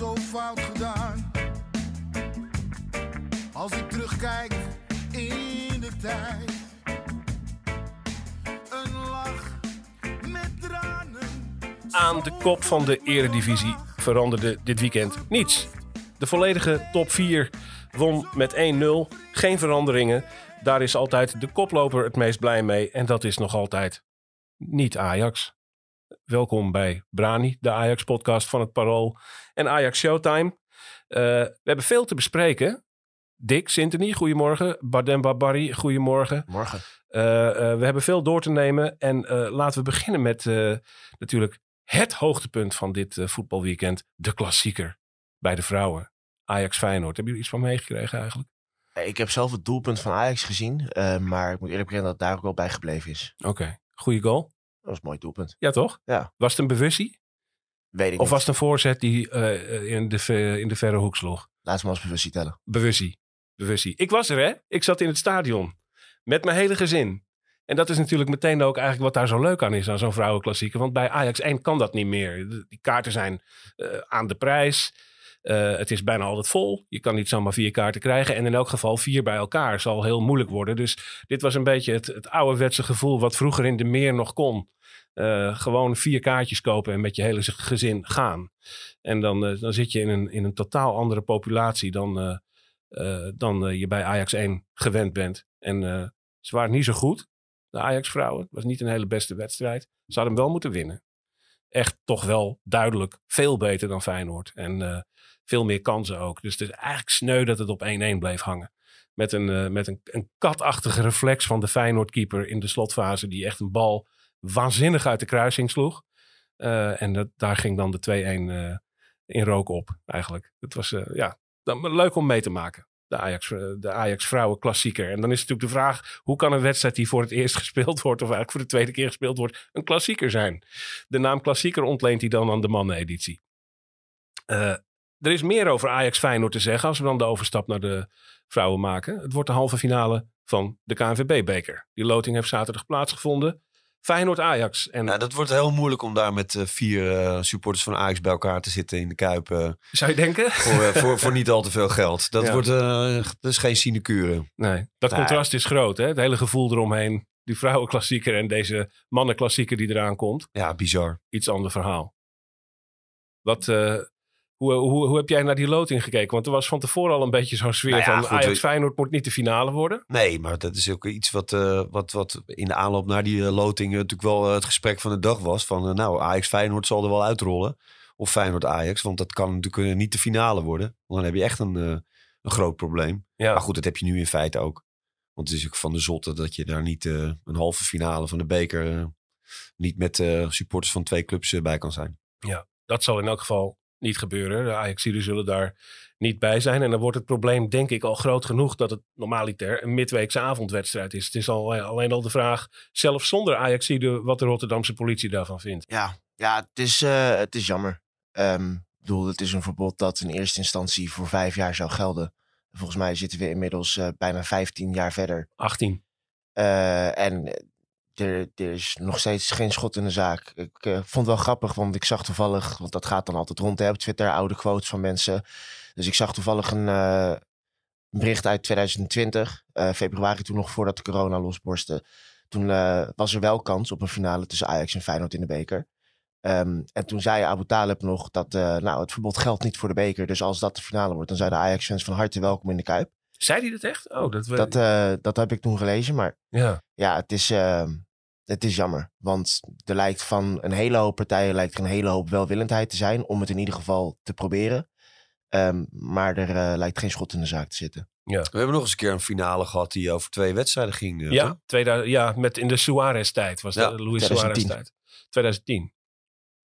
zo fout gedaan. Als ik terugkijk in de tijd, een lach met tranen. Aan de kop van de eredivisie veranderde dit weekend niets. De volledige top 4 won met 1-0. Geen veranderingen. Daar is altijd de koploper het meest blij mee. En dat is nog altijd niet Ajax. Welkom bij Brani, de Ajax-podcast van het Parool en Ajax Showtime. Eh, we hebben veel te bespreken. Dick, Sintony, goedemorgen. Badem Babari, goedemorgen. Morgen. Eh, eh, we hebben veel door te nemen. En laten we beginnen met natuurlijk het hoogtepunt van dit voetbalweekend. De klassieker bij de vrouwen. Ajax Feyenoord. Hebben jullie iets van meegekregen eigenlijk? Ik heb zelf het doelpunt van Ajax gezien. maar ik moet eerlijk bekennen dat het daar ook wel bij gebleven is. Oké, goede goal. Dat was een mooi doelpunt. Ja, toch? Ja. Was het een bewustie? Weet ik Of niet. was het een voorzet die eh, eh, in, de, in de verre hoek sloeg? Laat maar als bewustzijn tellen. Bewustie. Bewustie. Ik was er, hè? Ik zat in het stadion. Met mijn hele gezin. En dat is natuurlijk meteen ook eigenlijk wat daar zo leuk aan is, aan zo'n vrouwenklassieker. Want bij Ajax 1 kan dat niet meer. Die kaarten zijn eh, aan de prijs. Eh, het is bijna altijd vol. Je kan niet zomaar vier kaarten krijgen. En in elk geval vier bij elkaar zal heel moeilijk worden. Dus dit was een beetje het, het ouderwetse gevoel wat vroeger in de meer nog kon. Eh, gewoon vier kaartjes kopen en met je hele gezin gaan. En dan, eh, dan zit je in een, in een totaal andere populatie dan, dan je bij Ajax 1 gewend bent. En ze waren niet zo goed, de Ajax-vrouwen. Het was niet een hele beste wedstrijd. Ze hadden hem wel moeten winnen. Echt toch wel duidelijk veel beter dan Feyenoord. En veel meer kansen ook. Dus het is eigenlijk sneu dat het op 1-1 bleef hangen. Met, een, eh, met een, een katachtige reflex van de Feyenoord-keeper in de slotfase. Die echt een bal waanzinnig uit de kruising sloeg. Eh, en dat, daar ging dan de 2-1 eh, in rook op eigenlijk. Het was ja, dan, leuk om mee te maken. De Ajax, de Ajax vrouwen klassieker. En dan is natuurlijk de vraag, hoe kan een wedstrijd die voor het eerst gespeeld wordt, of eigenlijk voor de tweede keer gespeeld wordt, een klassieker zijn? De naam klassieker ontleent hij dan aan de manneneditie. Eh, er is meer over Ajax Feyenoord te zeggen als we dan de overstap naar de vrouwen maken. Het wordt de halve finale van de KNVB-beker. Die loting heeft zaterdag plaatsgevonden. Feyenoord-Ajax. En Nou, dat wordt heel moeilijk om daar met eh, vier eh, supporters van Ajax bij elkaar te zitten in de Kuip. eh, zou je denken? voor, voor, voor niet al te veel geld. Dat, Ja. wordt, dat is geen sinecure. Nee, dat Nee. contrast is groot. Hè? Het hele gevoel eromheen. Die vrouwenklassieker en deze mannenklassieker die eraan komt. Ja, bizar. Iets ander verhaal. Wat, hoe, hoe, hoe heb jij naar die loting gekeken? Want er was van tevoren al een beetje zo'n sfeer Nou ja, van goed, Ajax Feyenoord moet niet de finale worden. Nee, maar dat is ook iets wat, eh, wat, wat in de aanloop naar die eh, loting natuurlijk wel eh, het gesprek van de dag was. Van nou, Ajax Feyenoord zal er wel uitrollen. Of Feyenoord Ajax, want dat kan natuurlijk niet de finale worden. Want dan heb je echt een, een groot probleem. Ja, Maar goed, dat heb je nu in feite ook. Want het is ook van de zotte dat je daar niet een halve finale van de beker... niet met supporters van twee clubs bij kan zijn. dat zal in elk geval niet gebeuren. De Ajaxiden zullen daar niet bij zijn. En dan wordt het probleem denk ik al groot genoeg dat het normaliter een midweekse avondwedstrijd is. Het is al, alleen al de vraag, zelfs zonder Ajaxiden, wat de Rotterdamse politie daarvan vindt. Ja, ja het, is, eh, het is jammer. Ehm, ik bedoel, het is een verbod dat in eerste instantie voor vijf jaar zou gelden. Volgens mij zitten we inmiddels eh, bijna 15 jaar verder. 18. Eh, en er, er is nog steeds geen schot in de zaak. Ik eh, vond het wel grappig, want ik zag toevallig, want dat gaat dan altijd rond hè, op Twitter, oude quotes van mensen. Dus ik zag toevallig een eh, bericht uit 2020, eh, februari toen nog voordat de corona losborstte. Toen was er wel kans op een finale tussen Ajax en Feyenoord in de beker. Ehm, en toen zei Abu Talib nog dat nou, het verbod geldt niet voor de beker. Dus als dat de finale wordt, dan zijn de Ajax-fans van harte welkom in de Kuip. Zei hij dat echt? Oh, dat, we... Dat, dat heb ik toen gelezen, maar ja. ja, het is, eh, het is jammer. Want er lijkt van een hele hoop partijen lijkt er een hele hoop welwillendheid te zijn om het in ieder geval te proberen. Ehm, maar er eh, lijkt geen schot in de zaak te zitten. We hebben nog eens een keer een finale gehad die over twee wedstrijden ging. eh, Ja, toch? 2000, ja, met in de Suarez-tijd was Ja, de Luis 2010. Suarez-tijd. 2010.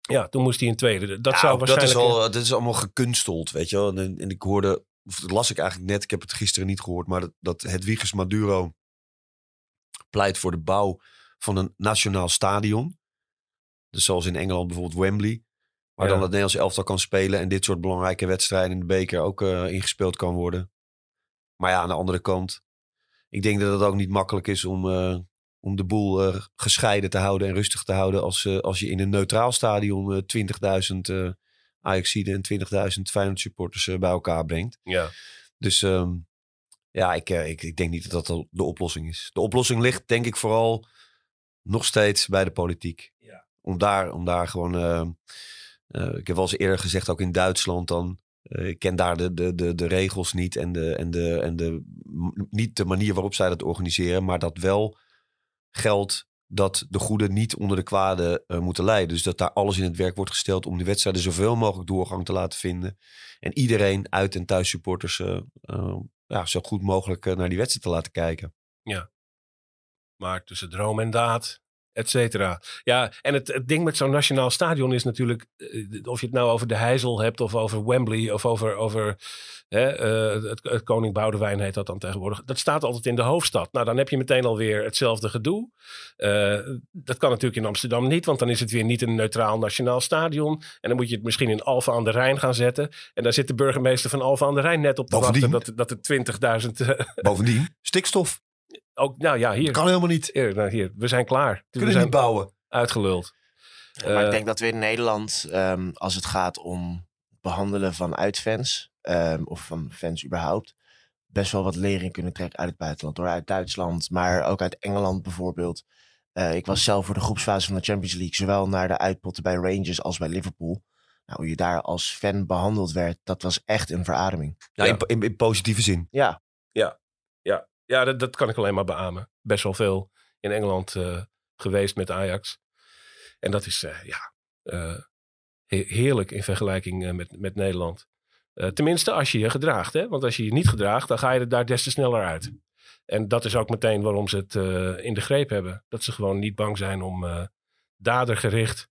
Ja, toen moest hij in tweede. Dat Ja, zou waarschijnlijk... Dat is, al, dat is allemaal gekunsteld, weet je wel. En, en ik hoorde, of dat las ik eigenlijk net, ik heb het gisteren niet gehoord, maar dat, dat Hedwiges Maduro pleit voor de bouw van een nationaal stadion. Dus zoals in Engeland bijvoorbeeld Wembley. Waar Ja. dan het Nederlands elftal kan spelen en dit soort belangrijke wedstrijden in de beker ook eh, ingespeeld kan worden. Maar ja, aan de andere kant, ik denk dat het ook niet makkelijk is om, eh, om de boel eh, gescheiden te houden en rustig te houden als, als je in een neutraal stadion eh 20.000 eh Ajaxiden en 20.000 Feyenoord supporters bij elkaar brengt. Ja. Dus ehm, ja, ik, ik, ik denk niet dat dat de oplossing is. De oplossing ligt denk ik vooral nog steeds bij de politiek. Ja. Om, daar, om daar gewoon... eh, eh, ik heb wel eens eerder gezegd, ook in Duitsland dan... eh, ik ken daar de, de, de, de regels niet en, de, en, de, en de, niet de manier waarop zij dat organiseren. Maar dat wel geldt dat de goede niet onder de kwade eh, moeten lijden. Dus dat daar alles in het werk wordt gesteld om de wedstrijden zoveel mogelijk doorgang te laten vinden. En iedereen uit- en thuissupporters eh, eh, ja, zo goed mogelijk naar die wedstrijd te laten kijken. Maar tussen droom en daad, et cetera. Ja, en het, het ding met zo'n nationaal stadion is natuurlijk... eh, of je het nou over de Heizel hebt of over Wembley... of over, over hè, eh, het, het Koning Boudewijn heet dat dan tegenwoordig. Dat staat altijd in de hoofdstad. Nou, dan heb je meteen alweer hetzelfde gedoe. Eh, dat kan natuurlijk in Amsterdam niet... want dan is het weer niet een neutraal nationaal stadion. En dan moet je het misschien in Alphen aan de Rijn gaan zetten. En daar zit de burgemeester van Alphen aan de Rijn net op te Bovendien- wachten... dat, dat er 20.000... eh, Bovendien, stikstof. Ook, nou ja, hier... Kan helemaal niet. Hier, nou, hier, we zijn klaar. We Kunnen zijn niet bouwen. uitgeluld. maar Eh, ik denk dat we in Nederland, ehm, als het gaat om behandelen van uitfans, ehm, of van fans überhaupt, best wel wat lering kunnen trekken uit het buitenland. Door uit Duitsland, maar ook uit Engeland bijvoorbeeld. Eh, ik was zelf voor de groepsfase van de Champions League, zowel naar de uitpotten bij Rangers als bij Liverpool. Nou, hoe je daar als fan behandeld werd, dat was echt een verademing. Ja, Ja. In, in, in positieve zin. Ja, ja, dat, dat kan ik alleen maar beamen. Best wel veel in Engeland eh, geweest met Ajax. En dat is eh, ja, eh, he- heerlijk in vergelijking met, met Nederland. Tenminste, als je je gedraagt. Hè? Want als je je niet gedraagt, dan ga je er daar des te sneller uit. En dat is ook meteen waarom ze het in de greep hebben. Dat ze gewoon niet bang zijn om dadergericht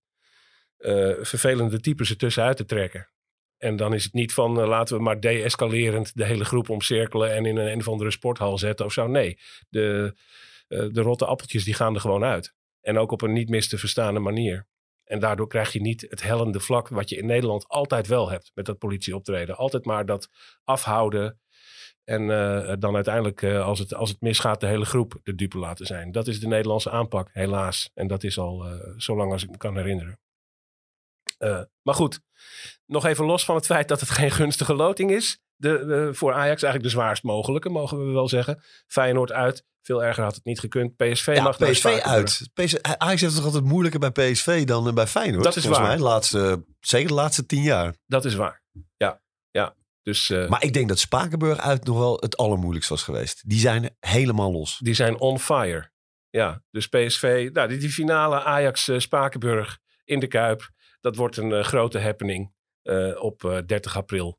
vervelende types ertussenuit te trekken. En dan is het niet van eh, laten we maar de-escalerend de hele groep omcirkelen en in een, een of andere sporthal zetten of zo. Nee, de, eh, de rotte appeltjes die gaan er gewoon uit. En ook op een niet mis te verstaande manier. En daardoor krijg je niet het hellende vlak wat je in Nederland altijd wel hebt met dat politieoptreden. Altijd maar dat afhouden en eh, dan uiteindelijk als, het, als het misgaat de hele groep de dupe laten zijn. Dat is de Nederlandse aanpak, helaas. En dat is al zo lang als ik me kan herinneren. Eh, maar goed, nog even los van het feit dat het geen gunstige loting is. De, voor Ajax eigenlijk de zwaarst mogelijke, mogen we wel zeggen. Feyenoord uit. Veel erger had het niet gekund. PSV Ja, mag PSV uit. PSV, Ajax heeft het toch altijd moeilijker bij PSV dan eh, bij Feyenoord? Dat is volgens waar. Mij, laatste, zeker de laatste tien jaar. Dat is waar. Ja, ja. Dus eh, Maar ik denk dat Spakenburg uit nog wel het allermoeilijkst was geweest. Die zijn helemaal los. die zijn on fire. Ja, dus PSV, nou, die, die finale Ajax-Spakenburg in de Kuip. Dat wordt een eh, grote happening eh, op eh, 30 april.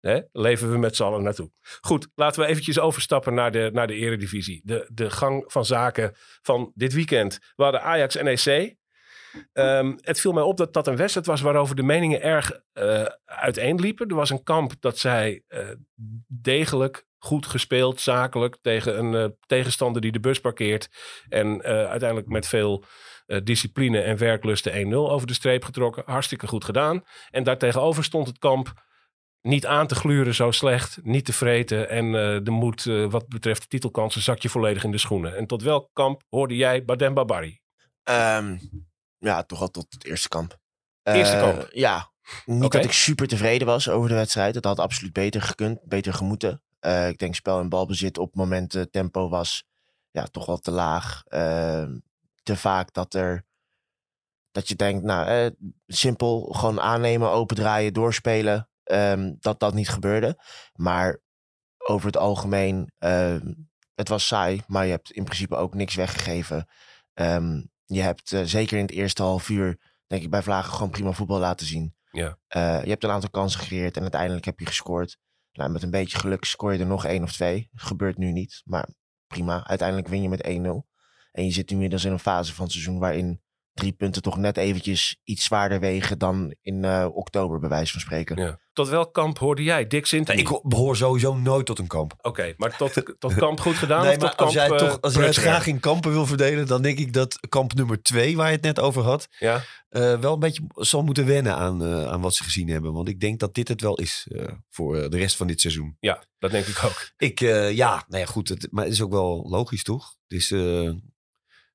Hè? Leven we met z'n allen naartoe. Goed, laten we eventjes overstappen naar de, naar de eredivisie. De, de gang van zaken van dit weekend. We hadden Ajax-NEC. Ehm, het viel mij op dat dat een wedstrijd was waarover de meningen erg eh uiteenliepen. Er was een kamp dat zei eh, degelijk, goed gespeeld, zakelijk tegen een eh, tegenstander die de bus parkeert. En eh, uiteindelijk met veel eh, discipline en werklusten 1-0 over de streep getrokken. Hartstikke goed gedaan. En daartegenover stond het kamp niet aan te gluren zo slecht, niet te vreten. En de moed wat betreft de titelkansen zak je volledig in de schoenen. En tot welk kamp hoorde jij Badem Babari? Ehm, ja, toch wel tot het eerste kamp. Eerste kamp? Ja. Niet dat ik super tevreden was over de wedstrijd. Het had absoluut beter gekund, beter gemoeten. Eh, ik denk spel en balbezit op momenten, tempo was ja, toch wel te laag. Ehm, te vaak dat er dat je denkt, nou, eh, simpel, gewoon aannemen, opendraaien, doorspelen. Ehm, dat dat niet gebeurde. Maar over het algemeen, ehm, het was saai, maar je hebt in principe ook niks weggegeven. Je hebt eh, zeker in het eerste half uur, denk ik, bij Vlagen gewoon prima voetbal laten zien. Ja. Eh, je hebt een aantal kansen gecreëerd en uiteindelijk heb je gescoord. Nou, met een beetje geluk scoor je er nog één of twee. Gebeurt nu niet, maar prima. Uiteindelijk win je met 1-0. En je zit inmiddels in een fase van het seizoen waarin drie punten toch net eventjes iets zwaarder wegen dan in eh, oktober, bij wijze van spreken. Ja. Tot welk kamp hoorde jij? Dick Sinter? Ik behoor sowieso nooit tot een kamp. Oké, maar tot, tot kamp goed gedaan? nee, of maar tot kamp, als jij, eh, toch, als jij het graag in kampen wil verdelen, dan denk ik dat kamp nummer twee, waar je het net over had, Ja, eh, wel een beetje zal moeten wennen aan, aan wat ze gezien hebben. Want ik denk dat dit het wel is eh, voor de rest van dit seizoen. ja, dat denk ik ook. Ik, eh, ja, nou ja, goed. Het, maar het is ook wel logisch, toch? Het is, eh,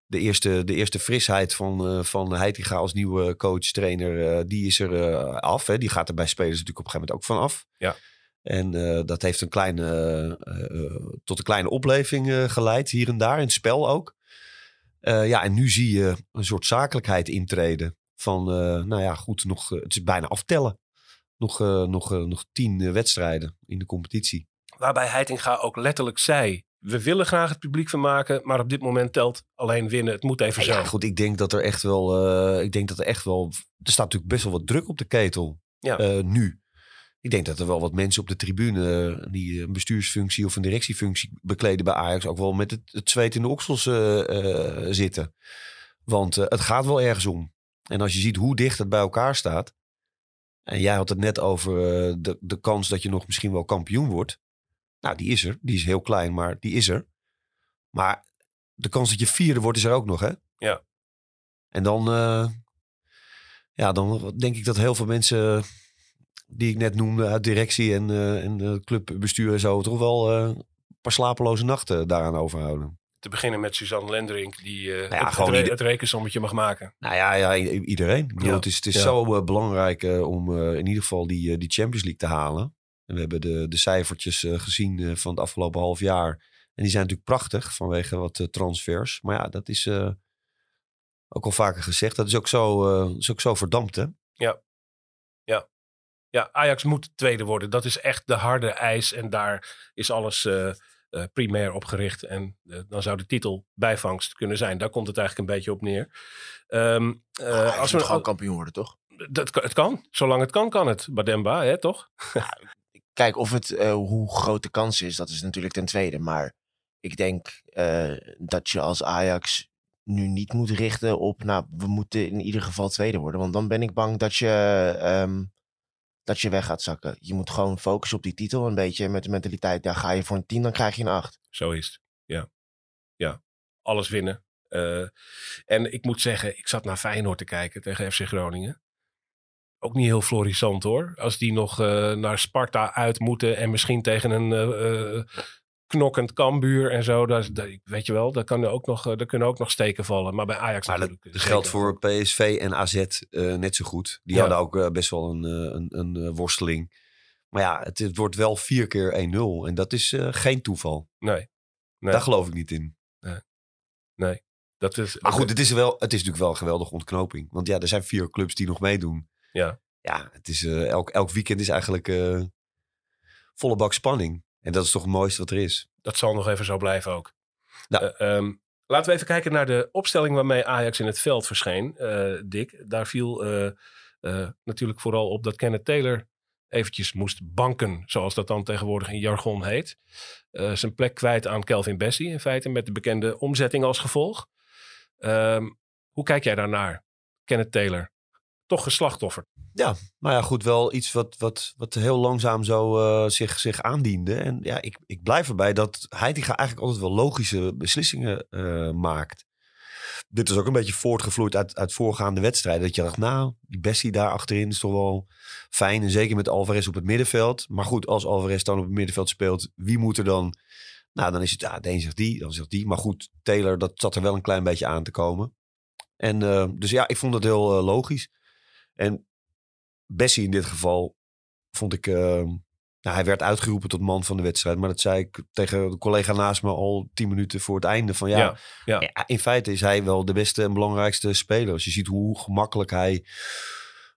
de eerste, de eerste frisheid van, eh van Heitinga als nieuwe coach, trainer, eh, die is er eh, af. Hè. Die gaat er bij spelers natuurlijk op een gegeven moment ook van af. Ja. En eh, dat heeft een kleine, tot een kleine opleving eh, geleid, hier en daar, in het spel ook. Eh, ja, en nu zie je een soort zakelijkheid intreden. Van, eh, nou ja, goed, nog, het is bijna aftellen. Nog, eh, nog, nog tien wedstrijden in de competitie. Waarbij Heitinga ook letterlijk zei... we willen graag het publiek vermaken... maar op dit moment telt alleen winnen. Het moet even zo. Ja, goed, ik denk dat er echt wel, eh, ik denk dat er echt wel, er staat natuurlijk best wel wat druk op de ketel Ja. eh, nu. Ik denk dat er wel wat mensen op de tribune eh, die een bestuursfunctie of een directiefunctie bekleden bij Ajax ook wel met het, het zweet in de oksels zitten. Want het gaat wel ergens om. En als je ziet hoe dicht het bij elkaar staat. En jij had het net over de, de kans dat je nog misschien wel kampioen wordt. Nou, die is er. Die is heel klein, maar die is er. Maar de kans dat je vierde wordt is er ook nog, hè? Ja. En dan, eh, ja, dan denk ik dat heel veel mensen die ik net noemde uit directie en, eh en eh, clubbestuur en zo, toch wel een paar slapeloze nachten daaraan overhouden. Te beginnen met Suzanne Lenderink... die Nou ja, het, gewoon het, re- ieder- het rekensommetje mag maken. Nou ja, ja iedereen. Ik bedoel, Ja. Het is, het is zo belangrijk om in ieder geval die, die Champions League te halen. En we hebben de, de cijfertjes eh, gezien eh, van het afgelopen half jaar. En die zijn natuurlijk prachtig vanwege wat eh, transfers. Maar ja, dat is eh, ook al vaker gezegd. Dat is ook zo, eh, is ook zo verdampt, hè? Ja, Ajax moet tweede worden. Dat is echt de harde eis. En daar is alles eh, eh, primair op gericht. En dan zou de titel bijvangst kunnen zijn. Daar komt het eigenlijk een beetje op neer. Ehm, eh, Ajax als we, gewoon kampioen worden, toch? dat, het kan. Zolang het kan, kan het. Bademba, hè, toch? Kijk, of het, eh, hoe groot de kans is, dat is natuurlijk ten tweede. Maar ik denk eh, dat je als Ajax nu niet moet richten op, nou, we moeten in ieder geval tweede worden. Want dan ben ik bang dat je, ehm, dat je weg gaat zakken. Je moet gewoon focussen op die titel. Een beetje met de mentaliteit, daar ga je voor een 10, dan krijg je een 8. Zo is het. Ja. Ja. Alles winnen. Eh, en ik moet zeggen, ik zat naar Feyenoord te kijken tegen FC Groningen. Ook niet heel florissant hoor. Als die nog eh, naar Sparta uit moeten en misschien tegen een eh, knokkend Kambuur en zo. Dat- weet je wel, daar, kan er ook nog, daar kunnen ook nog steken vallen. Maar bij Ajax Maar dat, geldt voor PSV en AZ net zo goed. Die Ja. hadden ook best wel een, een, een worsteling. Maar ja, het, het wordt wel vier keer 1-0. En dat is geen toeval. Nee. nee, Daar geloof ik niet in. nee. Dat is, Maar goed, het is, wel, het is natuurlijk wel een geweldige ontknoping. Want ja, er zijn vier clubs die nog meedoen. Ja. Ja, het is, eh, elk, elk weekend is eigenlijk eh, volle bak spanning. En dat is toch het mooiste wat er is. dat zal nog even zo blijven ook. Ja. Eh, ehm, laten we even kijken naar de opstelling waarmee Ajax in het veld verscheen. Dick, daar viel natuurlijk vooral op dat Kenneth Taylor eventjes moest banken, zoals dat dan tegenwoordig in jargon heet. Zijn plek kwijt aan Kelvin Bessie in feite, met de bekende omzetting als gevolg. Ehm, hoe kijk jij daarnaar, Kenneth Taylor? Toch geslachtofferd. Maar ja, goed, wel iets wat, wat, wat heel langzaam zo eh, zich, zich aandiende. En ja, ik, ik blijf erbij dat Heitinga eigenlijk altijd wel logische beslissingen eh, maakt. Dit is ook een beetje voortgevloeid uit, uit voorgaande wedstrijden. Dat je dacht, nou, die Bessie daar achterin is toch wel fijn. En zeker met Alvarez op het middenveld. Maar goed, als Alvarez dan op het middenveld speelt, wie moet er dan... Nou, dan is het, ja, de zegt die, dan zegt die. Maar goed, Taylor, dat zat er wel een klein beetje aan te komen. En eh, dus ja, ik vond dat heel logisch. En Bessie in dit geval vond ik... eh, nou, hij werd uitgeroepen tot man van de wedstrijd. Maar dat zei ik tegen de collega naast me al tien minuten voor het einde. Van ja, Ja, ja. in feite is hij wel de beste en belangrijkste speler. Als je ziet hoe gemakkelijk hij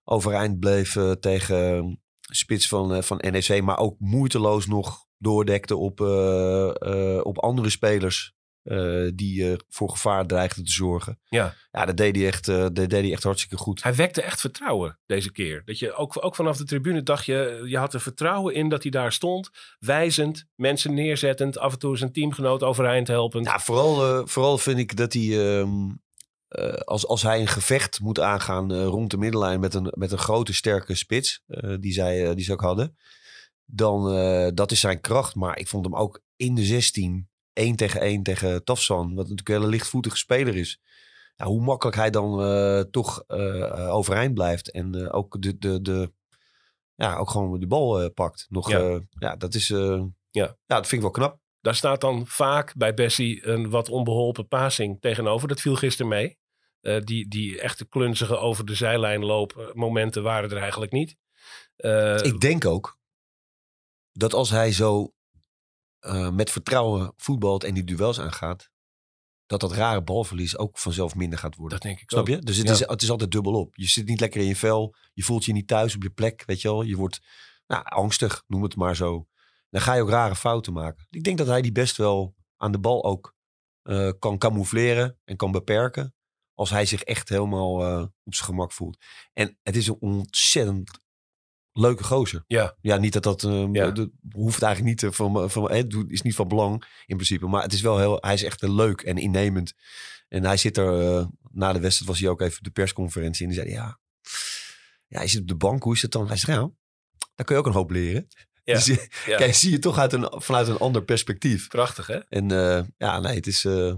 overeind bleef eh, tegen spits van, eh, van NEC. Maar ook moeiteloos nog doordekte op, eh, eh, op andere spelers. Eh, die eh, voor gevaar dreigden te zorgen. Ja. ja dat, deed hij echt, eh, dat deed hij echt hartstikke goed. Hij wekte echt vertrouwen deze keer. Dat je ook, ook vanaf de tribune dacht je, je had er vertrouwen in dat hij daar stond. Wijzend, mensen neerzettend, af en toe zijn teamgenoot overeind helpend. Ja, vooral, vooral vind ik dat hij, ehm, eh, als, als hij een gevecht moet aangaan rond de middenlijn met een, met een grote sterke spits, die, zij, die ze ook hadden, dan uh, dat is zijn kracht. Maar ik vond hem ook in de 16, 1 tegen 1 tegen Tafsan, wat natuurlijk een hele lichtvoetige speler is. Ja, hoe makkelijk hij dan uh, toch uh, overeind blijft en ook, de, de, de, ja, ook gewoon de bal pakt. Nog, ja. ja, dat is, ja. ja, dat vind ik wel knap. Daar staat dan vaak bij Bessie een wat onbeholpen passing tegenover. Dat viel gisteren mee. Eh, die, die echte klunzige over de zijlijn lopen momenten waren er eigenlijk niet. Eh, Ik denk ook dat als hij zo eh, met vertrouwen voetbalt en die duels aangaat, dat dat rare balverlies ook vanzelf minder gaat worden. dat denk ik Snap ook. je? Dus het, Ja. is, het is altijd dubbel op. Je zit niet lekker in je vel. Je voelt je niet thuis op je plek. Weet je wel? Je wordt nou, angstig, noem het maar zo. Dan ga je ook rare fouten maken. Ik denk dat hij die best wel aan de bal ook eh, kan camoufleren en kan beperken. Als hij zich echt helemaal eh, op zijn gemak voelt. En het is een ontzettend leuke gozer. Ja. Ja, niet dat dat... eh, Ja. dat hoeft eigenlijk niet eh, van... van het is niet van belang in principe. Maar het is wel heel... Hij is echt heel leuk en innemend. En hij zit er... eh, na de wedstrijd was hij ook even de persconferentie. En die zei, ja... Ja, hij zit op de bank. Hoe is het dan? Hij zegt, ja... Daar kun je ook een hoop leren. Ja. Dus Ja. kijk, zie je toch uit een, vanuit een ander perspectief. Prachtig, hè? En eh, ja, nee, het is... eh,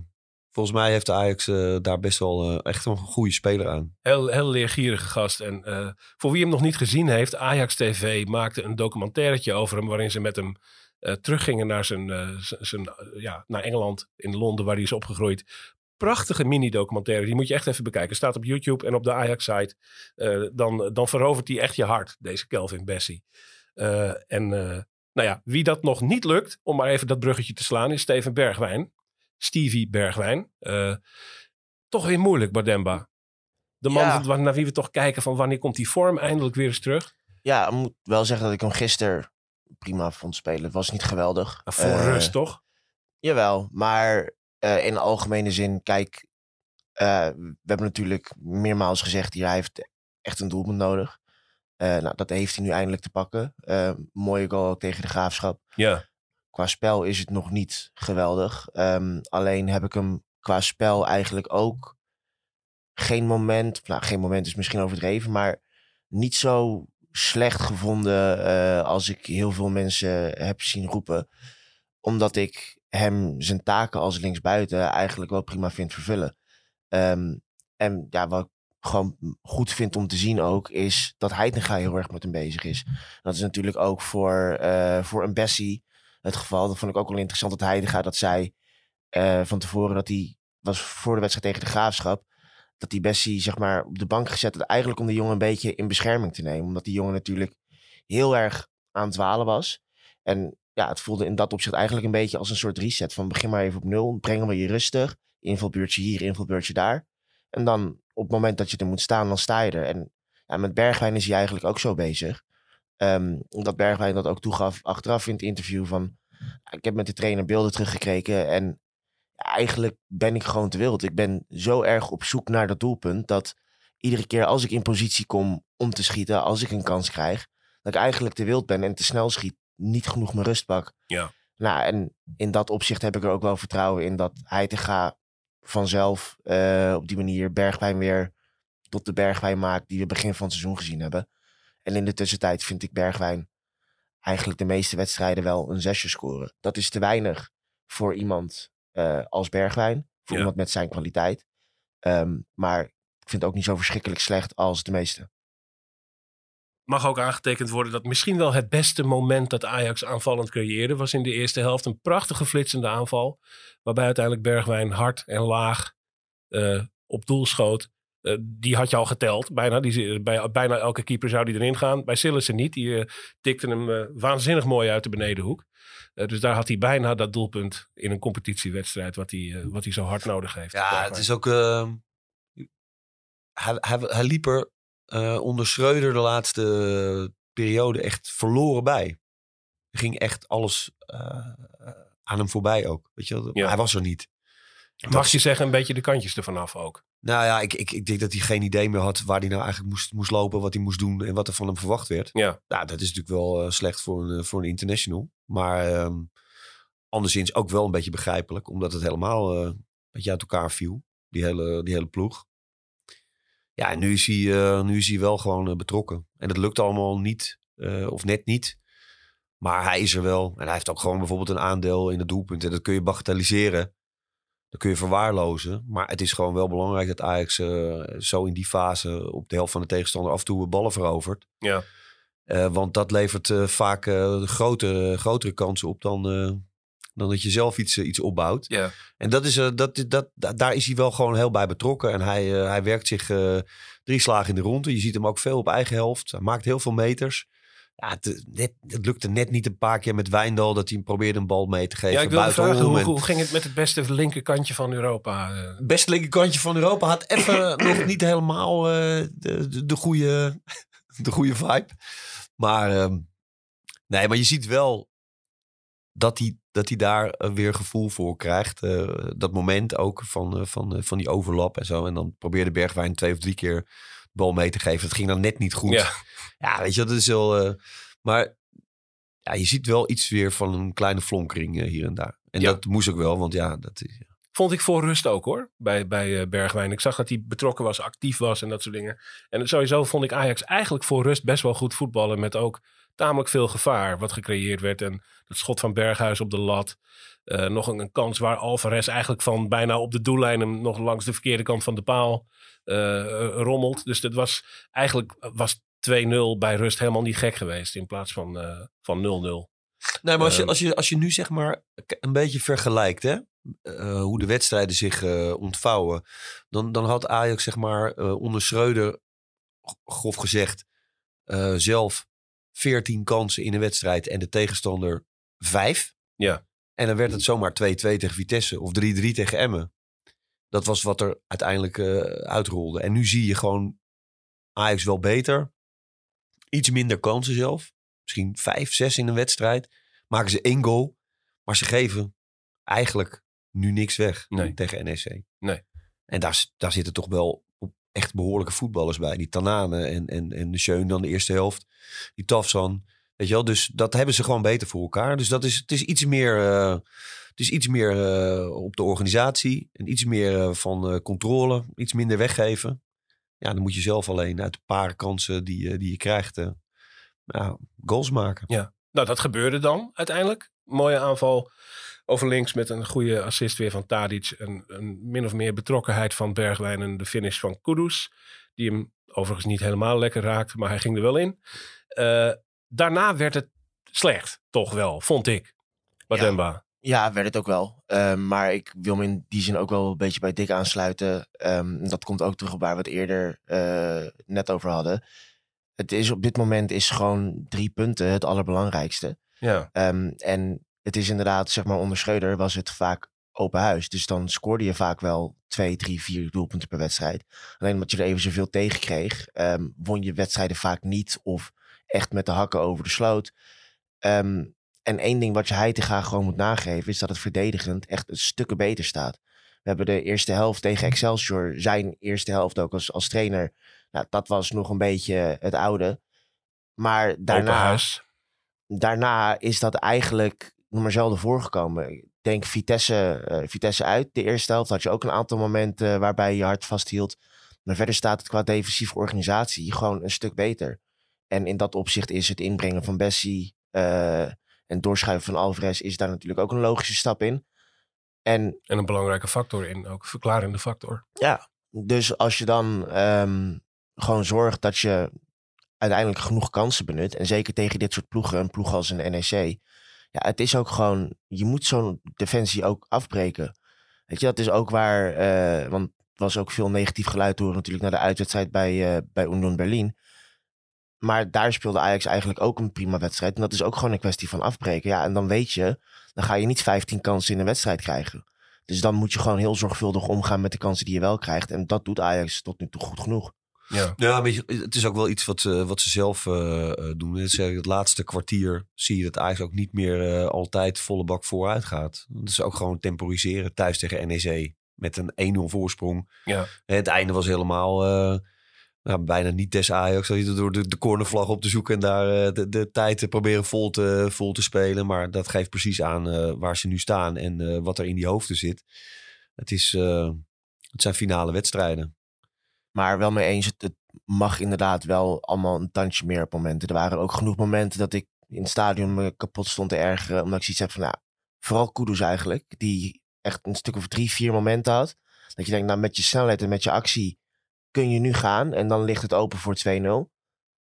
volgens mij heeft de Ajax eh, daar best wel eh, echt een goede speler aan. Heel, heel leergierige gast. En eh, voor wie hem nog niet gezien heeft, Ajax TV maakte een documentairetje over hem. waarin ze met hem teruggingen naar, zijn, zijn, ja, naar Engeland, in Londen, waar hij is opgegroeid. Prachtige mini-documentaire. Die moet je echt even bekijken. Staat op YouTube en op de Ajax-site. Dan, dan verovert hij echt je hart, deze Kelvin Bessie. En nou ja, wie dat nog niet lukt, om maar even dat bruggetje te slaan, is Steven Bergwijn. Stevie Bergwijn. Eh, toch weer moeilijk, Bademba. De man Ja. van- naar wie we toch kijken van wanneer komt die vorm eindelijk weer eens terug. Ja, ik moet wel zeggen dat ik hem gisteren prima vond spelen. Het was niet geweldig. Voor Eh, rust, toch? Jawel, maar eh, in algemene zin, kijk, we hebben natuurlijk meermaals gezegd hier, hij heeft echt een doelpunt nodig. Nou, dat heeft hij nu eindelijk te pakken. Mooie goal tegen de graafschap. Ja. Qua spel is het nog niet geweldig. Ehm, alleen heb ik hem qua spel eigenlijk ook geen moment, nou geen moment is misschien overdreven, maar niet zo slecht gevonden eh, als ik heel veel mensen heb zien roepen. Omdat ik hem zijn taken als linksbuiten eigenlijk wel prima vind vervullen. Ehm, en ja, wat ik gewoon goed vind om te zien ook, is dat Heitinga heel erg met hem bezig is. Dat is natuurlijk ook voor, eh, voor een Bessie het geval. Dat vond ik ook wel interessant dat Heitinga dat zei eh, van tevoren dat hij was voor de wedstrijd tegen de Graafschap. Dat die Bessie zeg maar op de bank gezet had. Eigenlijk om de jongen een beetje in bescherming te nemen. Omdat die jongen natuurlijk heel erg aan het dwalen was. En ja, het voelde in dat opzicht eigenlijk een beetje als een soort reset. Van begin maar even op nul. Brengen we je rustig. Invalbeurtje hier, invalbeurtje daar. En dan op het moment dat je er moet staan, dan sta je er. En ja, met Bergwijn is hij eigenlijk ook zo bezig. Ehm, omdat Bergwijn dat ook toegaf achteraf in het interview van... Ik heb met de trainer beelden teruggekregen en eigenlijk ben ik gewoon te wild. Ik ben zo erg op zoek naar dat doelpunt dat iedere keer als ik in positie kom om te schieten, als ik een kans krijg, dat ik eigenlijk te wild ben en te snel schiet, niet genoeg mijn rust pak. Ja. Nou, en in dat opzicht heb ik er ook wel vertrouwen in dat hij te gaan vanzelf eh, op die manier Bergwijn weer tot de Bergwijn maakt die we begin van het seizoen gezien hebben. En in de tussentijd vind ik Bergwijn eigenlijk de meeste wedstrijden wel een zesje scoren. Dat is te weinig voor iemand eh, als Bergwijn. Voor Ja. iemand met zijn kwaliteit. Ehm, maar ik vind het ook niet zo verschrikkelijk slecht als de meeste. Mag ook aangetekend worden dat misschien wel het beste moment dat Ajax aanvallend creëerde was in de eerste helft. Een prachtige flitsende aanval. Waarbij uiteindelijk Bergwijn hard en laag eh, op doel schoot. Eh, die had je al geteld. Bijna, die, bij bijna elke keeper zou die erin gaan. Bij Sillissen niet. Die eh, tikte hem eh, waanzinnig mooi uit de benedenhoek. Dus daar had hij bijna dat doelpunt in een competitiewedstrijd. Wat hij, wat hij zo hard nodig heeft. Ja, het is ook... eh, hij, hij, hij liep er onder Schreuder de laatste periode echt verloren bij. Er ging echt alles aan hem voorbij ook. Weet je wel? Ja. Hij was er niet. Mag je zeggen, een beetje de kantjes ervan af ook. Nou ja, ik, ik, ik denk dat hij geen idee meer had waar hij nou eigenlijk moest, moest lopen, wat hij moest doen en wat er van hem verwacht werd. Ja, Nou, dat is natuurlijk wel eh, slecht voor een, eh, voor een international. Maar ehm, anderszins ook wel een beetje begrijpelijk, omdat het helemaal eh, een beetje uit elkaar viel, die hele, die hele ploeg. Ja, en nu is hij, eh, nu is hij wel gewoon eh, betrokken. En dat lukt allemaal niet, eh, of net niet. Maar hij is er wel. En hij heeft ook gewoon bijvoorbeeld een aandeel in het doelpunt. En dat kun je bagatelliseren. Dat kun je verwaarlozen. Maar het is gewoon wel belangrijk dat Ajax eh, zo in die fase op de helft van de tegenstander af en toe ballen verovert. ja. Eh, want dat levert eh, vaak eh, grote, grotere kansen op dan, dan dat je zelf iets, iets opbouwt. Ja. En dat is, dat, dat, da- daar is hij wel gewoon heel bij betrokken. En hij, hij werkt zich drie slagen in de ronde. Je ziet hem ook veel op eigen helft. Hij maakt heel veel meters. Ja, het, net, het lukte net niet een paar keer met Wijndal dat hij hem probeerde een bal mee te geven. Ja, ik wilde vragen, hoe, ging het met het beste linkerkantje van Europa? eh? beste linkerkantje van Europa had even nog niet helemaal eh, de, de, de, goede, de goede vibe. Maar ehm, nee, maar je ziet wel dat hij, dat hij daar eh, weer gevoel voor krijgt. Eh, dat moment ook van, van, van die overlap en zo. En dan probeerde Bergwijn twee of drie keer de bal mee te geven. Het ging dan net niet goed. Ja. Ja, weet je, dat is wel... eh, maar ja, je ziet wel iets weer van een kleine flonkering eh, hier en daar. En Ja. dat moest ook wel, want ja, dat is... Vond ik voor rust ook hoor, bij, bij eh, Bergwijn. Ik zag dat hij betrokken was, actief was en dat soort dingen. En sowieso vond ik Ajax eigenlijk voor rust best wel goed voetballen. Met ook tamelijk veel gevaar wat gecreëerd werd. En dat schot van Berghuis op de lat. Nog een, een kans waar Alvarez eigenlijk van bijna op de doellijn hem nog langs de verkeerde kant van de paal rommelt. Dus dat was eigenlijk was 2-0 bij rust helemaal niet gek geweest in plaats van eh, van 0-0. Nee, maar als je, Ehm. als je, als je nu zeg maar een beetje vergelijkt, hè? eh, hoe de wedstrijden zich eh, ontvouwen, dan, dan had Ajax zeg maar eh, onder Schreuder, grof gezegd, eh, zelf 14 kansen in een wedstrijd en de tegenstander 5. Ja. En dan werd het zomaar 2-2 tegen Vitesse of 3-3 tegen Emmen. Dat was wat er uiteindelijk eh, uitrolde. En nu zie je gewoon Ajax wel beter. Iets minder kansen zelf. Misschien vijf, zes in een wedstrijd. Maken ze één goal. Maar ze geven eigenlijk nu niks weg Nee. tegen NEC. Nee. En daar, daar zitten toch wel echt behoorlijke voetballers bij. Die Tanane en, en, en de Schöne dan de eerste helft. Die Tafsan. Weet je wel, dus dat hebben ze gewoon beter voor elkaar. Dus dat is, het is iets meer, eh, het is iets meer eh, op de organisatie. En iets meer eh, van controle. Iets minder weggeven. Ja, dan moet je zelf alleen uit de paar kansen die, je- die je krijgt... eh, ja, goals maken. Nou, dat gebeurde dan uiteindelijk. Mooie aanval over links met een goede assist weer van Tadic. Een, een min of meer betrokkenheid van Bergwijn en de finish van Kudus. Die hem overigens niet helemaal lekker raakte, maar hij ging er wel in. Eh, daarna werd het slecht, toch wel, vond ik. Bademba. Ja, werd het ook wel. Ehm, maar ik wil me in die zin ook wel een beetje bij Dick aansluiten. Ehm, dat komt ook terug op waar we het eerder eh, net over hadden. Het is op dit moment is gewoon drie punten het allerbelangrijkste. Ja. Ehm, en het is inderdaad, zeg maar, onder Schreuder was het vaak open huis. Dus dan scoorde je vaak wel twee, drie, vier doelpunten per wedstrijd. Alleen omdat je er even zoveel tegen kreeg, won je wedstrijden vaak niet of echt met de hakken over de sloot. Ehm, en één ding wat je Heitinga gewoon moet nageven, is dat het verdedigend echt een stukken beter staat. We hebben de eerste helft tegen Excelsior, zijn eerste helft ook als, als trainer. Nou, dat was nog een beetje het oude. Maar daarna, daarna is dat eigenlijk nog maar zelden voorgekomen. Ik denk Vitesse, eh, Vitesse uit. De eerste helft had je ook een aantal momenten waarbij je hart vasthield. Maar verder staat het qua defensieve organisatie gewoon een stuk beter. En in dat opzicht is het inbrengen van Bessie eh, en doorschuiven van Alvarez is daar natuurlijk ook een logische stap in. En En een belangrijke factor in, ook een verklarende factor. ja, dus als je dan ehm, gewoon zorgt dat je uiteindelijk genoeg kansen benut. En zeker tegen dit soort ploegen, een ploeg als een NEC. Ja, het is ook gewoon, je moet zo'n defensie ook afbreken. Weet je, dat is ook waar, eh, want er was ook veel negatief geluid door natuurlijk naar de uitwedstrijd bij, eh, bij Union Berlin. Maar daar speelde Ajax eigenlijk ook een prima wedstrijd. En dat is ook gewoon een kwestie van afbreken. Ja, en dan weet je, dan ga je niet 15 kansen in een wedstrijd krijgen. Dus dan moet je gewoon heel zorgvuldig omgaan met de kansen die je wel krijgt. En dat doet Ajax tot nu toe goed genoeg. Ja. Ja, maar het is ook wel iets wat, wat ze zelf eh, eh, doen. Het, zeg, het laatste kwartier zie je dat Ajax ook niet meer eh, altijd volle bak vooruit gaat. Dat is ook gewoon temporiseren thuis tegen NEC. Met een 1-0 voorsprong. Ja. Het einde was helemaal eh, nou, bijna niet des Ajax. Je door de, de cornervlag op te zoeken en daar eh, de, de tijd te proberen vol te, vol te spelen. Maar dat geeft precies aan eh, waar ze nu staan en eh, wat er in die hoofden zit. Het, is, het zijn finale wedstrijden. Maar wel mee eens, het, het mag inderdaad wel allemaal een tandje meer op momenten. Er waren ook genoeg momenten dat ik in het stadion me kapot stond te ergeren. Omdat ik zoiets heb van, nou, vooral Kudus eigenlijk. Die echt een stuk of drie, vier momenten had. Dat je denkt, nou met je snelheid en met je actie kun je nu gaan. En dan ligt het open voor 2-0.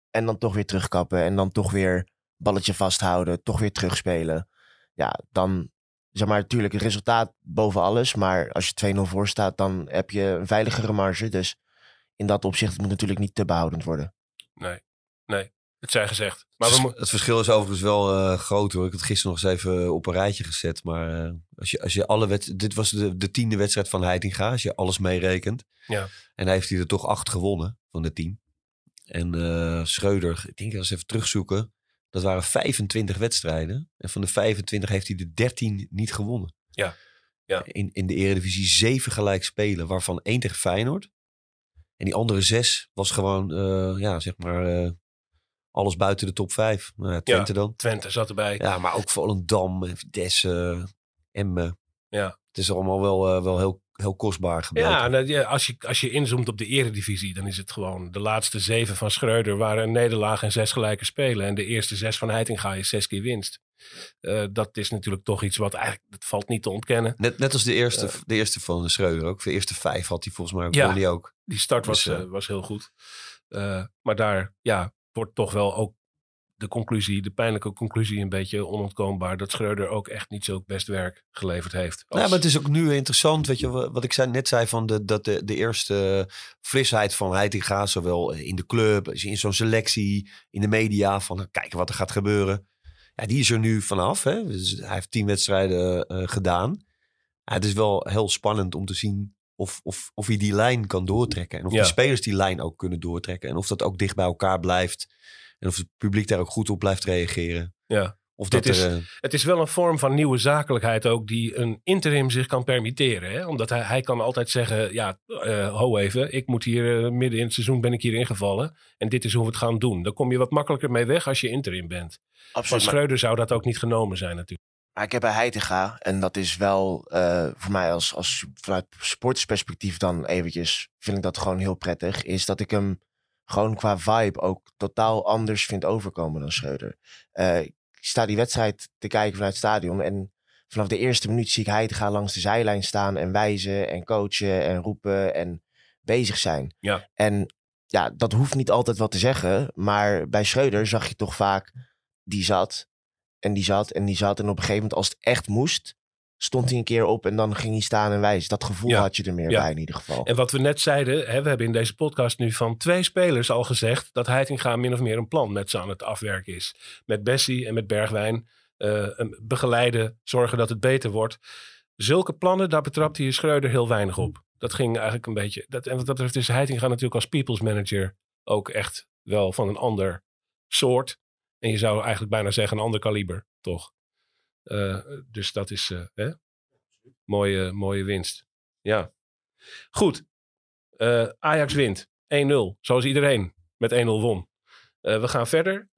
En dan toch weer terugkappen. En dan toch weer balletje vasthouden. Toch weer terugspelen. Ja, dan zeg maar, natuurlijk het resultaat boven alles. Maar als je 2-0 voor staat, dan heb je een veiligere marge. Dus in dat opzicht het moet natuurlijk niet te behoudend worden. Nee, nee. Het zijn gezegd. Maar we het, verschil is overigens wel eh, groot hoor. Ik had het gisteren nog eens even op een rijtje gezet. Maar eh, als, je, als je alle wedstrijden... Dit was de, de tiende wedstrijd van Heitinga. Als je alles meerekent. Ja. En hij heeft hij er toch acht gewonnen van de tien. En eh Schreuder, ik denk als even terugzoeken. Dat waren 25 wedstrijden. En van de 25 heeft hij de 13 niet gewonnen. Ja. Ja. In, in de eredivisie zeven gelijk spelen. Waarvan één tegen Feyenoord. En die andere zes was gewoon, eh, ja, zeg maar... eh, alles buiten de top vijf. Nou ja, Twente dan. Twente zat erbij. Ja, maar ook Volendam, en Vitesse, Emmen. Ja. Het is allemaal wel, eh, wel heel, heel kostbaar gebleken. Ja, nou, ja, als, je, als je inzoomt op de eredivisie, dan is het gewoon de laatste zeven van Schreuder waren een nederlaag en zes gelijke spelen. En de eerste zes van Heitinga is zes keer winst. Eh, dat is natuurlijk toch iets wat eigenlijk, dat valt niet te ontkennen. Net, net als de eerste, de eerste van Schreuder ook. De eerste vijf had hij volgens mij ook. Ja. ook. Die start was, Dus, eh, eh, was heel goed. Eh, maar daar ja, wordt toch wel ook de conclusie, de pijnlijke conclusie een beetje onontkoombaar. Dat Schreuder ook echt niet zo best werk geleverd heeft. Als- Ja, maar het is ook nu interessant, weet je, wa- wat ik zei, net zei van de, dat de, de eerste frisheid van Heitinga, zowel in de club, als in zo'n selectie, in de media, van nou, kijken wat er gaat gebeuren. Ja, die is er nu vanaf. Hè? Dus hij heeft tien wedstrijden eh, gedaan. Ja, het is wel heel spannend om te zien of, of, of hij die lijn kan doortrekken. En of Ja. de spelers die lijn ook kunnen doortrekken. En of dat ook dicht bij elkaar blijft. En of het publiek daar ook goed op blijft reageren. Ja. Of dat is- er, eh, Het is wel een vorm van nieuwe zakelijkheid ook die een interim zich kan permitteren. Hè? Omdat hij, hij kan altijd zeggen, ja, eh, ho even, ik moet hier eh, midden in het seizoen ben ik hier ingevallen. En dit is hoe we het gaan doen. Dan kom je wat makkelijker mee weg als je interim bent. Van Absoluut. Maar, Schreuder zou dat ook niet genomen zijn natuurlijk. Maar ik heb bij Heitinga, en dat is wel eh, voor mij als, als vanuit sportersperspectief dan eventjes, vind ik dat gewoon heel prettig, is dat ik hem gewoon qua vibe ook totaal anders vind overkomen dan Schreuder. Eh, ik sta die wedstrijd te kijken vanuit het stadion en vanaf de eerste minuut zie ik Heitinga langs de zijlijn staan en wijzen en coachen en roepen en bezig zijn. Ja. En ja, dat hoeft niet altijd wat te zeggen, maar bij Schreuder zag je toch vaak, die zat en die zat en die zat. En op een gegeven moment, als het echt moest, stond hij een keer op en dan ging hij staan en wijzen. Dat gevoel Ja. had je er meer Ja. bij in ieder geval. En wat we net zeiden, hè, we hebben in deze podcast nu van twee spelers al gezegd dat Heitinga min of meer een plan met ze aan het afwerken is. Met Bessie en met Bergwijn. eh, begeleiden, zorgen dat het beter wordt. Zulke plannen, daar betrapt hij Schreuder heel weinig op. Dat ging eigenlijk een beetje. Dat, en wat dat betreft is Heitinga natuurlijk als people's manager ook echt wel van een ander soort. En je zou eigenlijk bijna zeggen een ander kaliber, toch? Eh, dus dat is eh, hè? Mooie, mooie winst. Ja. Goed. Eh, Ajax wint. 1-0. Zoals iedereen met 1-0 won. We gaan verder.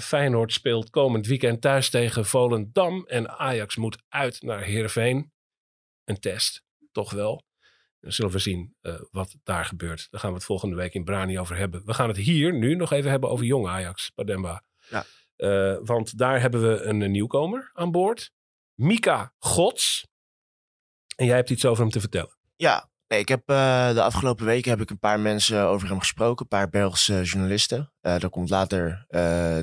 Feyenoord speelt komend weekend thuis tegen Volendam. En Ajax moet uit naar Heerenveen. Een test. Toch wel. Dan zullen we zien wat daar gebeurt. Daar gaan we het volgende week in Brani over hebben. We gaan het hier nu nog even hebben over jong Ajax. Bademba. Ja. Eh, want daar hebben we een, nieuwkomer aan boord. Mika Gods. En jij hebt iets over hem te vertellen. Ja, nee, ik heb eh, de afgelopen weken heb ik een paar mensen over hem gesproken. Een paar Belgische journalisten. Eh er komt later,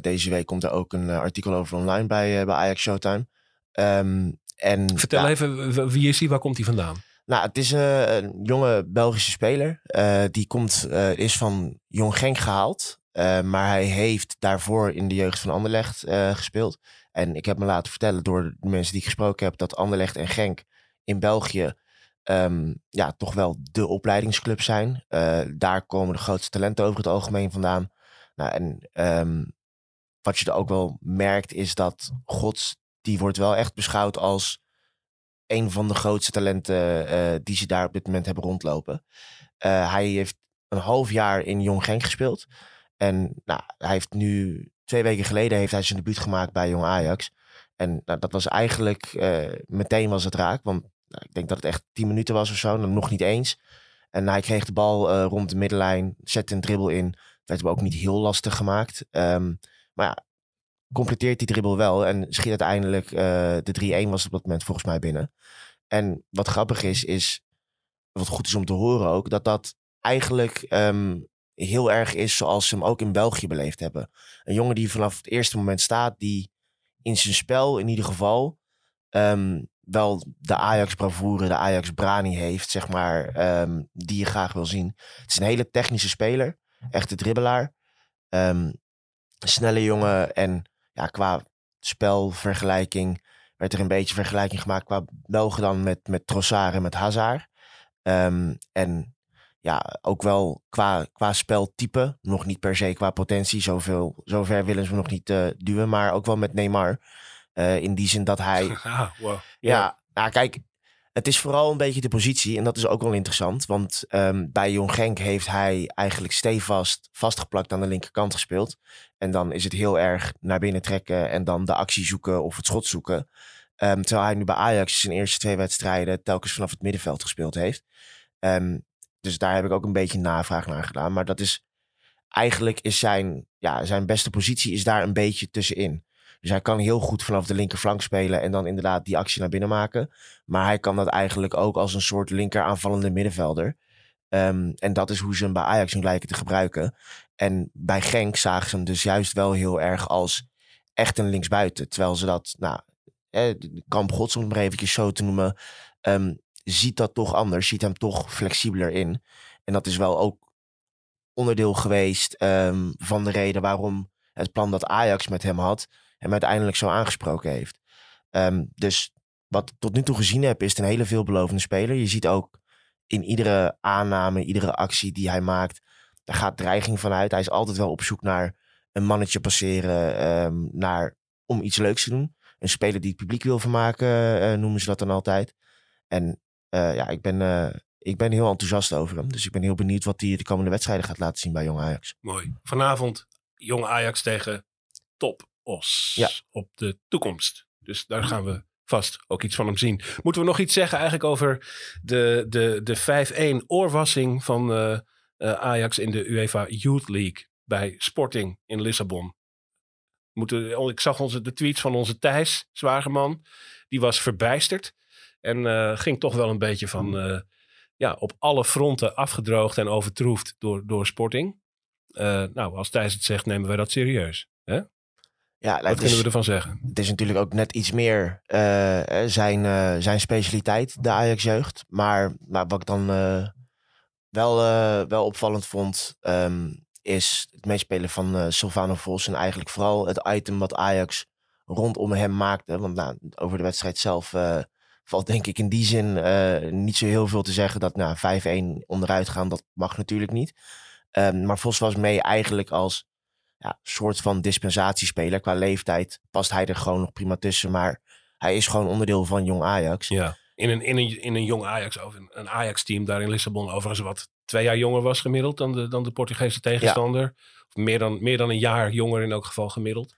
deze week komt er ook een artikel over online bij, bij Ajax Showtime. Ehm, en, Vertel even, wie is hij? Waar komt hij vandaan? Nou, het is een jonge Belgische speler. Die komt, is van Jong Genk gehaald. Eh, maar hij heeft daarvoor in de jeugd van Anderlecht eh, gespeeld. En ik heb me laten vertellen door de mensen die ik gesproken heb... dat Anderlecht en Genk in België ehm, ja, toch wel de opleidingsclub zijn. Eh, daar komen de grootste talenten over het algemeen vandaan. Nou, en ehm, wat je er ook wel merkt is dat Gods... die wordt wel echt beschouwd als een van de grootste talenten die ze daar op dit moment hebben rondlopen. Hij heeft een half jaar in Jong Genk gespeeld. En nou, hij heeft nu, twee weken geleden heeft hij zijn debuut gemaakt bij Jong Ajax. En nou, dat was eigenlijk, eh, meteen was het raak. Want nou, ik denk dat het echt tien minuten was of zo, dan nog niet eens. En hij kreeg de bal eh, rond de middenlijn, zette een dribbel in. Het werd ook niet heel lastig gemaakt. Ehm, maar ja, completeert die dribbel wel en schiet uiteindelijk eh, de 3-1 was op dat moment volgens mij binnen. En wat grappig is, is wat goed is om te horen ook, dat dat eigenlijk ehm, heel erg is zoals ze hem ook in België beleefd hebben. Een jongen die vanaf het eerste moment staat, die in zijn spel in ieder geval ehm, wel de Ajax-bravoure, de Ajax-brani heeft, zeg maar, ehm, die je graag wil zien. Het is een hele technische speler, echt een dribbelaar. Ehm, snelle jongen en ja, qua spelvergelijking werd er een beetje vergelijking gemaakt qua Belgen dan met, met Trossard en met Hazard. En ja, ook wel qua, qua speltype, nog niet per se qua potentie, zoveel, zover willen ze nog niet eh, duwen, maar ook wel met Neymar. Eh, in die zin dat hij Ah, wow. ja, nou kijk, het is vooral een beetje de positie. En dat is ook wel interessant. Want ehm, bij Jong Genk heeft hij eigenlijk stevast vastgeplakt aan de linkerkant gespeeld. En dan is het heel erg naar binnen trekken en dan de actie zoeken of het schot zoeken. Ehm, terwijl hij nu bij Ajax zijn eerste twee wedstrijden telkens vanaf het middenveld gespeeld heeft. Ehm, dus daar heb ik ook een beetje navraag naar gedaan. Maar dat is eigenlijk is zijn, ja, zijn beste positie is daar een beetje tussenin. Dus hij kan heel goed vanaf de linkerflank spelen en dan inderdaad die actie naar binnen maken. Maar hij kan dat eigenlijk ook als een soort linker aanvallende middenvelder. Ehm, en dat is hoe ze hem bij Ajax nu lijken te gebruiken. En bij Genk zagen ze hem dus juist wel heel erg als echt een linksbuiten. Terwijl ze dat, nou, eh, Kamp Gods om het maar eventjes zo te noemen, ehm, ziet dat toch anders. Ziet hem toch flexibeler in. En dat is wel ook onderdeel geweest ehm, van de reden waarom het plan dat Ajax met hem had, hem uiteindelijk zo aangesproken heeft. Ehm, dus wat ik tot nu toe gezien heb, is het een hele veelbelovende speler. Je ziet ook in iedere aanname, iedere actie die hij maakt, daar gaat dreiging van uit. Hij is altijd wel op zoek naar een mannetje passeren, ehm, naar, om iets leuks te doen. Een speler die het publiek wil vermaken, eh, noemen ze dat dan altijd. En eh, ja, ik ben, eh, ik ben heel enthousiast over hem. Dus ik ben heel benieuwd wat hij de komende wedstrijden gaat laten zien bij Jong Ajax. Mooi. Vanavond jong Ajax tegen Top Os Ja. op de toekomst. Dus daar gaan we vast ook iets van hem zien. Moeten we nog iets zeggen eigenlijk over de, de, de 5-1 oorwassing van eh, Ajax in de UEFA Youth League bij Sporting in Lissabon? Moeten, ik zag onze, de tweets van onze Thijs Zwageman. Die was verbijsterd. En eh, ging toch wel een beetje van eh, ja, op alle fronten afgedroogd en overtroefd door, door Sporting. Eh, nou, als Thijs het zegt, nemen wij dat serieus. Ja, Wat is, kunnen we ervan zeggen? het is natuurlijk ook net iets meer zijn, zijn specialiteit, de Ajax-jeugd. Maar, maar wat ik dan wel, wel opvallend vond, ehm, is het meespelen van Silvano Vos. En eigenlijk vooral het item wat Ajax rondom hem maakte. Want nou, over de wedstrijd zelf valt denk ik in die zin eh, niet zo heel veel te zeggen. Dat nou, 5-1 onderuit gaan, dat mag natuurlijk niet. Ehm, maar Vos was mee eigenlijk als ja, soort van dispensatiespeler. Qua leeftijd past hij er gewoon nog prima tussen. Maar hij is gewoon onderdeel van jong Ajax. Ja. In een, in een, in een jong Ajax, of een, een Ajax-team daar in Lissabon, overigens wat twee jaar jonger was gemiddeld dan de, dan de Portugese tegenstander. Of meer dan, meer dan een jaar jonger in elk geval gemiddeld.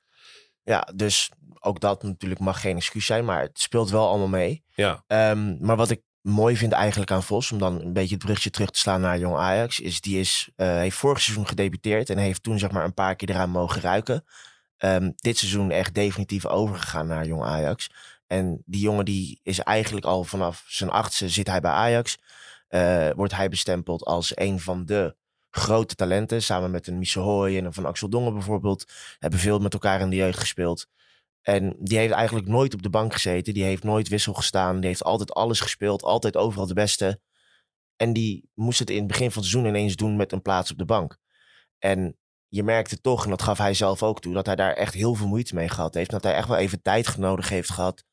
Ja, dus ook dat natuurlijk mag geen excuus zijn. Maar het speelt wel allemaal mee. Ja, Ehm, maar wat ik mooi vind eigenlijk aan Vos, om dan een beetje het brugje terug te slaan naar jong Ajax, is die is, eh, heeft vorig seizoen gedebuteerd en heeft toen zeg maar een paar keer eraan mogen ruiken. Ehm, dit seizoen echt definitief overgegaan naar jong Ajax. En die jongen die is eigenlijk al vanaf zijn achtste zit hij bij Ajax. Eh, wordt hij bestempeld als een van de grote talenten. Samen met een Michel Hooy en een Van Axel Dongen bijvoorbeeld. Hebben veel met elkaar in de jeugd gespeeld. En die heeft eigenlijk nooit op de bank gezeten. Die heeft nooit wissel gestaan. Die heeft altijd alles gespeeld. Altijd overal de beste. En die moest het in het begin van het seizoen ineens doen met een plaats op de bank. En je merkte toch, en dat gaf hij zelf ook toe, dat hij daar echt heel veel moeite mee gehad heeft. Dat hij echt wel even tijd nodig heeft gehad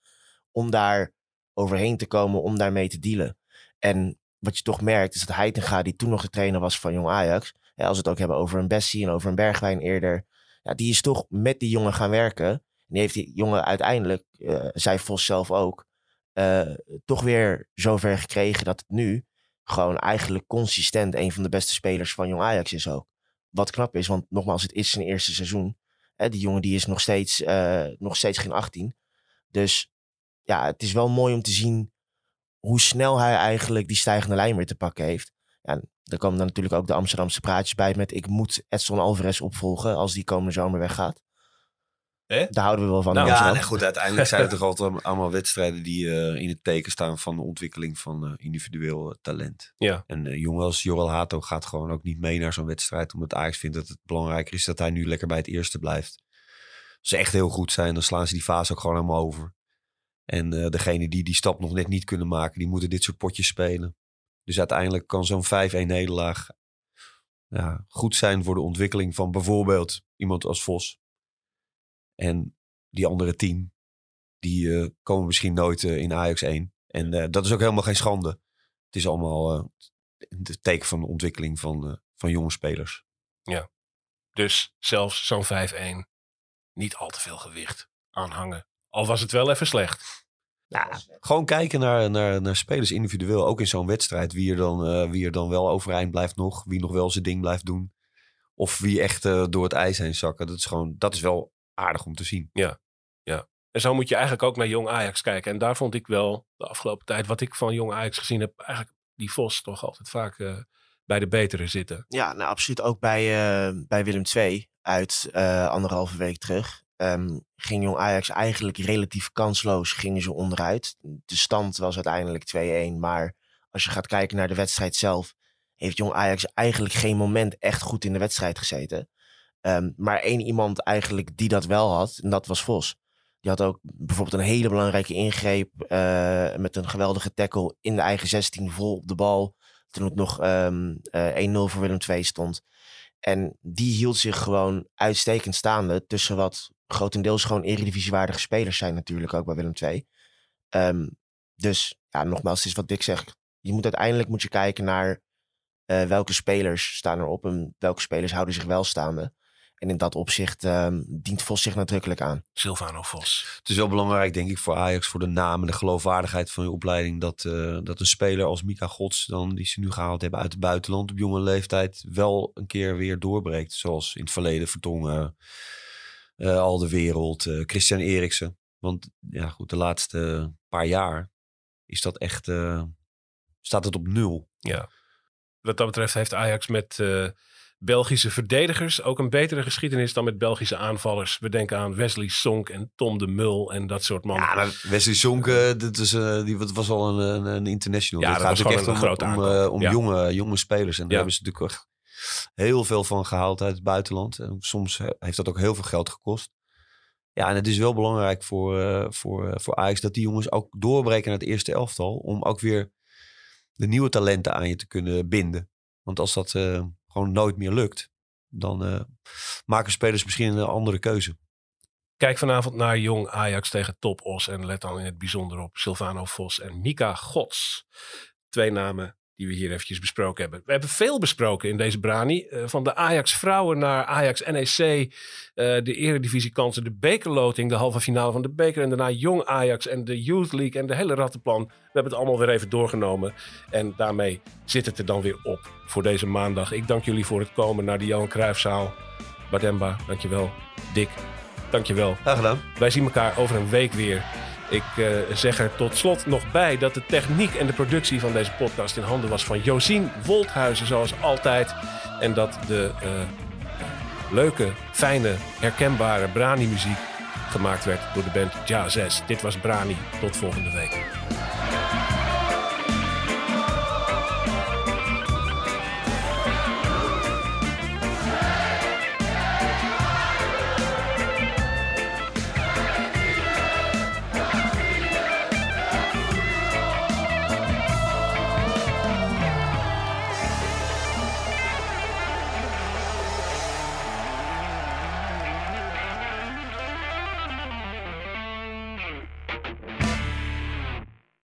om daar overheen te komen, om daarmee te dealen. En wat je toch merkt, is dat Heitinga, die toen nog de trainer was van Jong Ajax, als we het ook hebben over een Bessie en over een Bergwijn eerder, ja, die is toch met die jongen gaan werken. En die heeft die jongen uiteindelijk, eh zei zelf ook, eh, toch weer zover gekregen dat het nu gewoon eigenlijk consistent een van de beste spelers van Jong Ajax is ook. Wat knap is, want nogmaals, het is zijn eerste seizoen. Hè, die jongen die is nog steeds, eh, nog steeds geen 18. Dus ja, het is wel mooi om te zien hoe snel hij eigenlijk die stijgende lijn weer te pakken heeft. Ja, er komen dan natuurlijk ook de Amsterdamse praatjes bij met ik moet Edson Alvarez opvolgen als die komende zomer weggaat. Hè? Daar houden we wel van. Nou, Ja, nee, goed, uiteindelijk zijn het toch altijd allemaal wedstrijden die eh, in het teken staan van de ontwikkeling van eh, individueel eh, talent. Ja. En uh, jongen als Joral Hato gaat gewoon ook niet mee naar zo'n wedstrijd, omdat Ajax vindt dat het belangrijker is dat hij nu lekker bij het eerste blijft. Als ze echt heel goed zijn, dan slaan ze die fase ook gewoon helemaal over. En uh, degene die die stap nog net niet kunnen maken, die moeten dit soort potjes spelen. Dus uiteindelijk kan zo'n 5-1 nederlaag ja, goed zijn voor de ontwikkeling van bijvoorbeeld iemand als Vos. En die andere tien, die uh, komen misschien nooit uh, in Ajax 1. En dat is ook helemaal geen schande. Het is allemaal het teken van de ontwikkeling van, van jonge spelers. Ja, dus zelfs zo'n 5-1 niet al te veel gewicht aanhangen. Al was het wel even slecht. Ja, gewoon kijken naar, naar, naar spelers individueel. Ook in zo'n wedstrijd. Wie er, dan, uh, wie er dan wel overeind blijft nog. Wie nog wel zijn ding blijft doen. Of wie echt uh, door het ijs heen zakken. Dat is, gewoon, dat is wel aardig om te zien. Ja, ja. En zo moet je eigenlijk ook naar Jong Ajax kijken. En daar vond ik wel de afgelopen tijd, wat ik van Jong Ajax gezien heb, eigenlijk die Vos toch altijd vaak uh, bij de betere zitten. Ja, nou absoluut ook bij, bij Willem II uit anderhalve week terug. Um, ging Jong Ajax eigenlijk relatief kansloos gingen ze onderuit. De stand was uiteindelijk 2-1. Maar als je gaat kijken naar de wedstrijd zelf, heeft Jong Ajax eigenlijk geen moment echt goed in de wedstrijd gezeten. Um, maar één iemand eigenlijk die dat wel had, en dat was Vos. Die had ook bijvoorbeeld een hele belangrijke ingreep uh, met een geweldige tackle in de eigen 16 vol op de bal. Toen het nog um, uh, 1-0 voor Willem II stond. En die hield zich gewoon uitstekend staande tussen wat grotendeels gewoon eredivisiewaardige spelers zijn natuurlijk ook bij Willem II. Um, dus ja, nogmaals, het is wat Dick zegt. Je moet uiteindelijk moet je kijken naar uh, welke spelers staan erop en welke spelers houden zich wel staande. En in dat opzicht um, dient Vos zich nadrukkelijk aan. Silvano Vos. Het is wel belangrijk, denk ik, voor Ajax, voor de naam en de geloofwaardigheid van je opleiding. Dat, uh, dat een speler als Mika Gods, dan, die ze nu gehaald hebben uit het buitenland op jonge leeftijd, wel een keer weer doorbreekt. Zoals in het verleden Vertongen, uh, al de wereld, uh, Christian Eriksen. Want ja, goed, de laatste paar jaar is dat echt, uh, staat het op nul. Ja. Wat dat betreft heeft Ajax met Belgische verdedigers ook een betere geschiedenis dan met Belgische aanvallers. We denken aan Wesley Sonk en Tom de Mul en dat soort mannen. Ja, Wesley Sonk, dat is, die was al een, een, international. Ja, dat gaat echt een om, om, om ja. jonge, jonge spelers. En daar ja. hebben ze natuurlijk heel veel van gehaald uit het buitenland. En soms heeft dat ook heel veel geld gekost. Ja, en het is wel belangrijk voor, uh, voor, uh, voor Ajax dat die jongens ook doorbreken naar het eerste elftal. Om ook weer de nieuwe talenten aan je te kunnen binden. Want als dat uh, gewoon nooit meer lukt, dan maken spelers misschien een andere keuze. Kijk vanavond naar Jong Ajax tegen Top Os. En let dan in het bijzonder op Silvano Vos en Mika Gods. Twee namen die we hier eventjes besproken hebben. We hebben veel besproken in deze Brani. Uh, van de Ajax vrouwen naar Ajax NEC, uh, de eredivisiekansen, de bekerloting, de halve finale van de beker en daarna Jong Ajax en de Youth League en de hele rattenplan. We hebben het allemaal weer even doorgenomen en daarmee zit het er dan weer op voor deze maandag. Ik dank jullie voor het komen naar de Johan Cruijffzaal. Bademba, dankjewel. Dick, dankjewel. Graag gedaan. Wij zien elkaar over een week weer. Ik uh, zeg er tot slot nog bij dat de techniek en de productie van deze podcast in handen was van Josien Wolthuizen, zoals altijd. En dat de uh, leuke, fijne, herkenbare Brani-muziek gemaakt werd door de band Ja 6. Dit was Brani. Tot volgende week.